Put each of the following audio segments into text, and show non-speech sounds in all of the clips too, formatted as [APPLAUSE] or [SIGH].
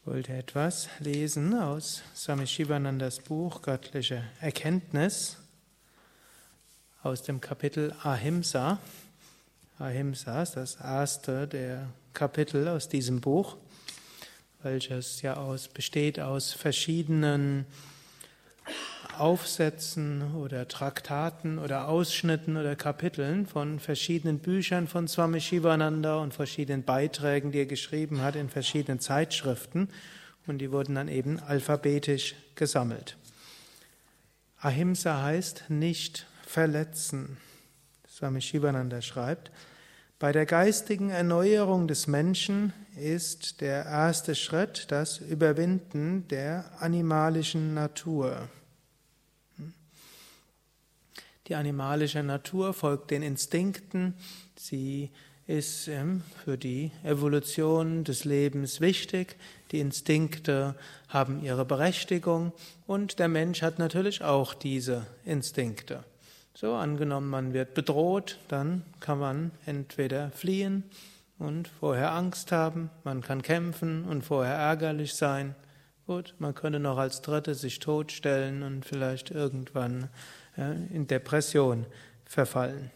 Ich wollte etwas lesen aus Swami Shivanandas Buch Göttliche Erkenntnis aus dem Kapitel Ahimsa. Ahimsa ist das erste der Kapitel aus diesem Buch, welches ja aus, besteht aus verschiedenen Aufsätzen oder Traktaten oder Ausschnitten oder Kapiteln von verschiedenen Büchern von Swami Shivananda und verschiedenen Beiträgen, die er geschrieben hat in verschiedenen Zeitschriften und die wurden dann eben alphabetisch gesammelt. Ahimsa heißt nicht verletzen. Swami Shivananda schreibt, bei der geistigen Erneuerung des Menschen ist der erste Schritt das Überwinden der animalischen Natur. Die animalische Natur folgt den Instinkten. Sie ist ähm, für die Evolution des Lebens wichtig. Die Instinkte haben ihre Berechtigung und der Mensch hat natürlich auch diese Instinkte. So, angenommen, man wird bedroht, dann kann man entweder fliehen und vorher Angst haben, man kann kämpfen und vorher ärgerlich sein. Gut, man könnte noch als Dritte sich totstellen und vielleicht irgendwann in Depression verfallen.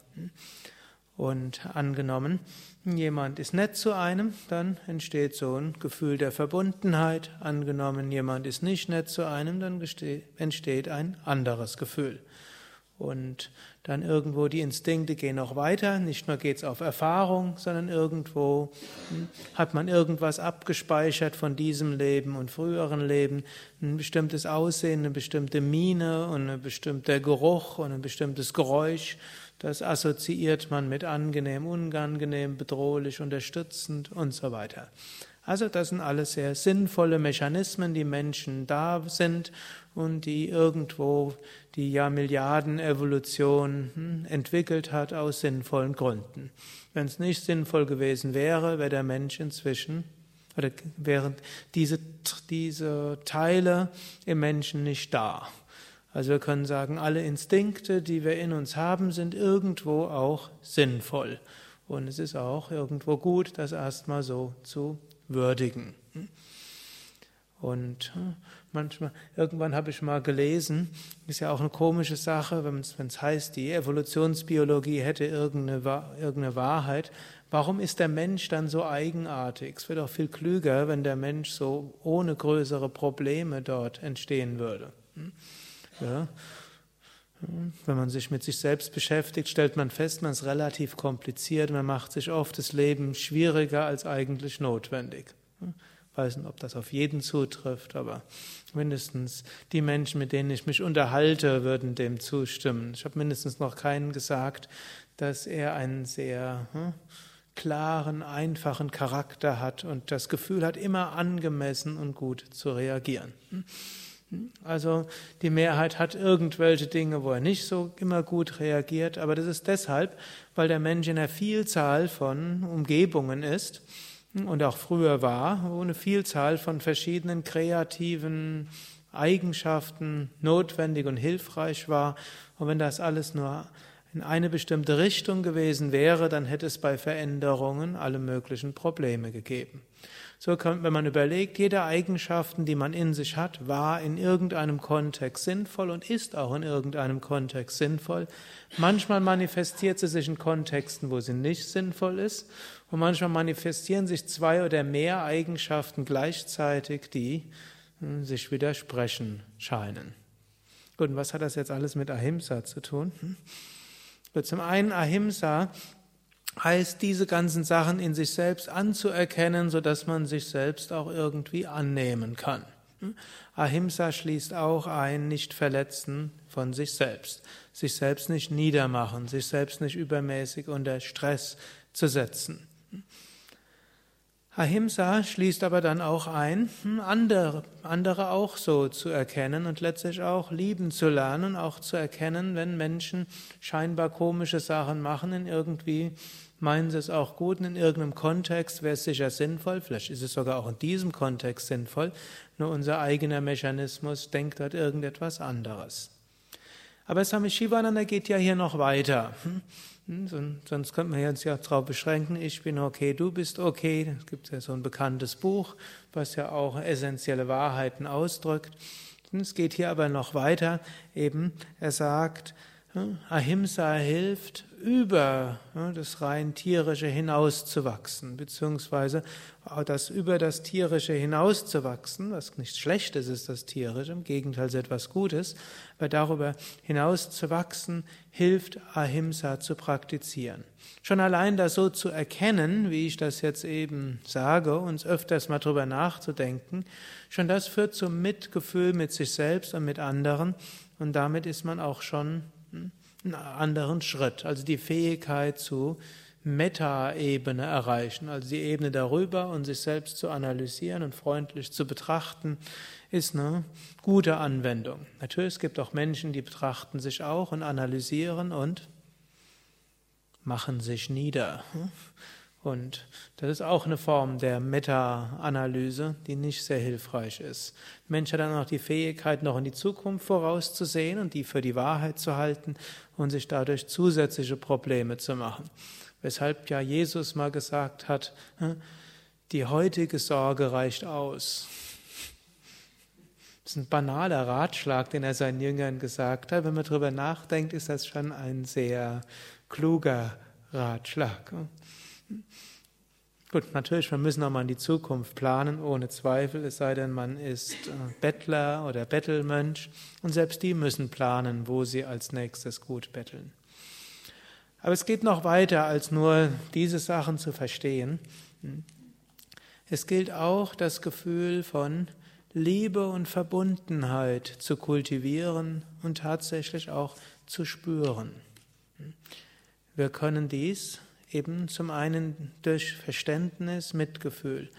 Und angenommen, jemand ist nett zu einem, dann entsteht so ein Gefühl der Verbundenheit. Angenommen, jemand ist nicht nett zu einem, dann entsteht ein anderes Gefühl. Und dann irgendwo die Instinkte gehen noch weiter. Nicht nur geht es auf Erfahrung, sondern irgendwo hm, hat man irgendwas abgespeichert von diesem Leben und früheren Leben. Ein bestimmtes Aussehen, eine bestimmte Miene und ein bestimmter Geruch und ein bestimmtes Geräusch. Das assoziiert man mit angenehm, unangenehm, bedrohlich, unterstützend und so weiter. Also das sind alles sehr sinnvolle Mechanismen, die Menschen da sind und die irgendwo die Jahrmilliarden-Evolution hm, entwickelt hat aus sinnvollen Gründen. Wenn es nicht sinnvoll gewesen wäre, wäre der Mensch inzwischen oder wären diese, diese Teile im Menschen nicht da. Also wir können sagen, alle Instinkte, die wir in uns haben, sind irgendwo auch sinnvoll. Und es ist auch irgendwo gut, das erstmal so zu würdigen. Und hm, manchmal, irgendwann habe ich mal gelesen, ist ja auch eine komische Sache, wenn es heißt, die Evolutionsbiologie hätte irgendeine, irgendeine Wahrheit. Warum ist der Mensch dann so eigenartig? Es wäre doch viel klüger, wenn der Mensch so ohne größere Probleme dort entstehen würde. Hm? Ja. Wenn man sich mit sich selbst beschäftigt, stellt man fest, man ist relativ kompliziert, man macht sich oft das Leben schwieriger als eigentlich notwendig. Ich weiß nicht, ob das auf jeden zutrifft, aber mindestens die Menschen, mit denen ich mich unterhalte, würden dem zustimmen. Ich habe mindestens noch keinen gesagt, dass er einen sehr hm, klaren, einfachen Charakter hat und das Gefühl hat, immer angemessen und gut zu reagieren. Also die Mehrheit hat irgendwelche Dinge, wo er nicht so immer gut reagiert, aber das ist deshalb, weil der Mensch in einer Vielzahl von Umgebungen ist und auch früher war, wo eine Vielzahl von verschiedenen kreativen Eigenschaften notwendig und hilfreich war. Und wenn das alles nur in eine bestimmte Richtung gewesen wäre, dann hätte es bei Veränderungen alle möglichen Probleme gegeben. So kann, wenn man überlegt, jede Eigenschaften, die man in sich hat, war in irgendeinem Kontext sinnvoll und ist auch in irgendeinem Kontext sinnvoll. Manchmal manifestiert sie sich in Kontexten, wo sie nicht sinnvoll ist. Und manchmal manifestieren sich zwei oder mehr Eigenschaften gleichzeitig, die hm, sich widersprechen scheinen. Gut, und was hat das jetzt alles mit Ahimsa zu tun? Hm? Zum einen Ahimsa heißt, diese ganzen Sachen in sich selbst anzuerkennen, so dass man sich selbst auch irgendwie annehmen kann. Hm? Ahimsa schließt auch ein, nicht verletzen von sich selbst, sich selbst nicht niedermachen, sich selbst nicht übermäßig unter Stress zu setzen. Ahimsa schließt aber dann auch ein, hm, andere, andere auch so zu erkennen und letztlich auch lieben zu lernen, auch zu erkennen, wenn Menschen scheinbar komische Sachen machen, in irgendwie meinen sie es auch gut, in irgendeinem Kontext wäre es sicher sinnvoll, vielleicht ist es sogar auch in diesem Kontext sinnvoll, nur unser eigener Mechanismus denkt dort irgendetwas anderes. Aber Swami Shivananda geht ja hier noch weiter. Hm, sonst könnte man jetzt ja darauf beschränken, ich bin okay, du bist okay. Es gibt ja so ein bekanntes Buch, was ja auch essentielle Wahrheiten ausdrückt. Es geht hier aber noch weiter. Eben, er sagt, Ahimsa hilft, über das rein tierische hinauszuwachsen, beziehungsweise das über das tierische hinauszuwachsen, was nichts Schlechtes ist, das tierische, im Gegenteil ist etwas Gutes, aber darüber hinauszuwachsen hilft Ahimsa zu praktizieren. Schon allein das so zu erkennen, wie ich das jetzt eben sage, uns öfters mal drüber nachzudenken, schon das führt zum Mitgefühl mit sich selbst und mit anderen und damit ist man auch schon einen anderen Schritt, also die Fähigkeit zu Meta-Ebene erreichen, also die Ebene darüber und sich selbst zu analysieren und freundlich zu betrachten, ist eine gute Anwendung. Natürlich, es gibt auch Menschen, die betrachten sich auch und analysieren und machen sich nieder. Und das ist auch eine Form der Meta-Analyse, die nicht sehr hilfreich ist. Der Mensch hat dann auch die Fähigkeit, noch in die Zukunft vorauszusehen und die für die Wahrheit zu halten und sich dadurch zusätzliche Probleme zu machen. Weshalb ja Jesus mal gesagt hat, die heutige Sorge reicht aus. Das ist ein banaler Ratschlag, den er seinen Jüngern gesagt hat. Wenn man darüber nachdenkt, ist das schon ein sehr kluger Ratschlag. Gut, natürlich, wir müssen auch mal in die Zukunft planen, ohne Zweifel, es sei denn, man ist äh, Bettler oder Bettelmönch und selbst die müssen planen, wo sie als nächstes gut betteln. Aber es geht noch weiter, als nur diese Sachen zu verstehen. Es gilt auch, das Gefühl von Liebe und Verbundenheit zu kultivieren und tatsächlich auch zu spüren. Wir können dies Eben zum einen durch Verständnis, Mitgefühl.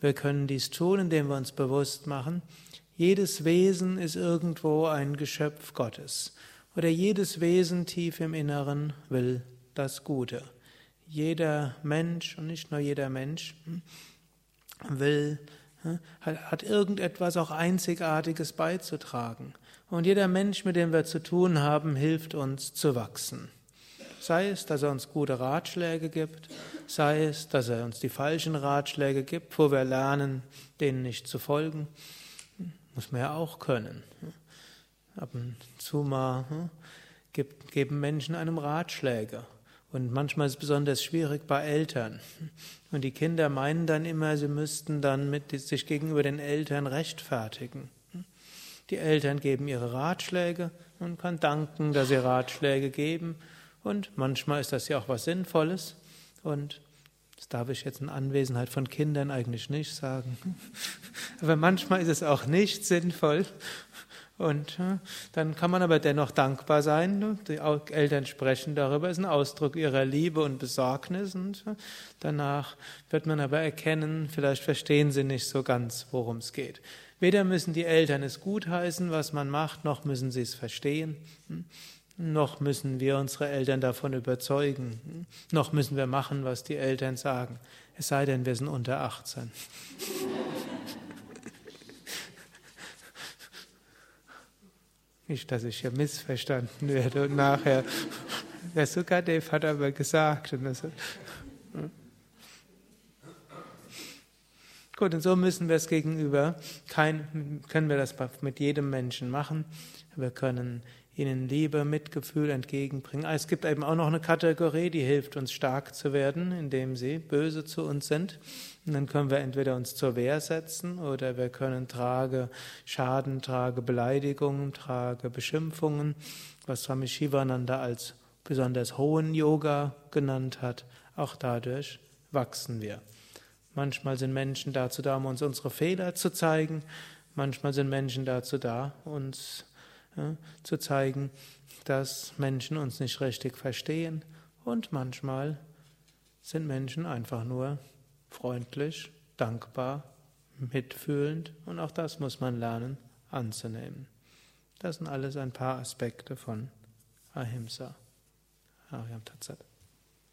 Wir können dies tun, indem wir uns bewusst machen, jedes Wesen ist irgendwo ein Geschöpf Gottes. Oder jedes Wesen tief im Inneren will das Gute. Jeder Mensch, und nicht nur jeder Mensch, hm, will, hm, hat irgendetwas auch Einzigartiges beizutragen. Und jeder Mensch, mit dem wir zu tun haben, hilft uns zu wachsen. Sei es, dass er uns gute Ratschläge gibt, sei es, dass er uns die falschen Ratschläge gibt, wo wir lernen, denen nicht zu folgen. Muss man ja auch können. Ab und zu mal hm, geben Menschen einem Ratschläge. Und manchmal ist es besonders schwierig bei Eltern. Und die Kinder meinen dann immer, sie müssten dann mit sich gegenüber den Eltern rechtfertigen. Die Eltern geben ihre Ratschläge und kann danken, dass sie Ratschläge geben. Und manchmal ist das ja auch was Sinnvolles. Und das darf ich jetzt in Anwesenheit von Kindern eigentlich nicht sagen. [LAUGHS] Aber manchmal ist es auch nicht sinnvoll. Und dann kann man aber dennoch dankbar sein. Die Eltern sprechen darüber, ist ein Ausdruck ihrer Liebe und Besorgnis. Und danach wird man aber erkennen, vielleicht verstehen sie nicht so ganz, worum es geht. Weder müssen die Eltern es gutheißen, was man macht, noch müssen sie es verstehen noch müssen wir unsere Eltern davon überzeugen, noch müssen wir machen, was die Eltern sagen, es sei denn, wir sind unter 18. Nicht, dass ich hier missverstanden werde und nachher, der Sukadev hat aber gesagt. Und das, Gut, und so müssen wir es gegenüber, kein, können wir das mit jedem Menschen machen. Wir können ihnen Liebe, Mitgefühl entgegenbringen. Es gibt eben auch noch eine Kategorie, die hilft uns stark zu werden, indem sie böse zu uns sind. Und dann können wir entweder uns zur Wehr setzen oder wir können trage Schaden, trage Beleidigungen, trage Beschimpfungen, was Swami Shivananda als besonders hohen Yoga genannt hat. Auch dadurch wachsen wir. Manchmal sind Menschen dazu da, um uns unsere Fehler zu zeigen. Manchmal sind Menschen dazu da, uns zu zeigen, dass Menschen uns nicht richtig verstehen und manchmal sind Menschen einfach nur freundlich, dankbar, mitfühlend und auch das muss man lernen anzunehmen. Das sind alles ein paar Aspekte von Ahimsa. Ariam Tatsat.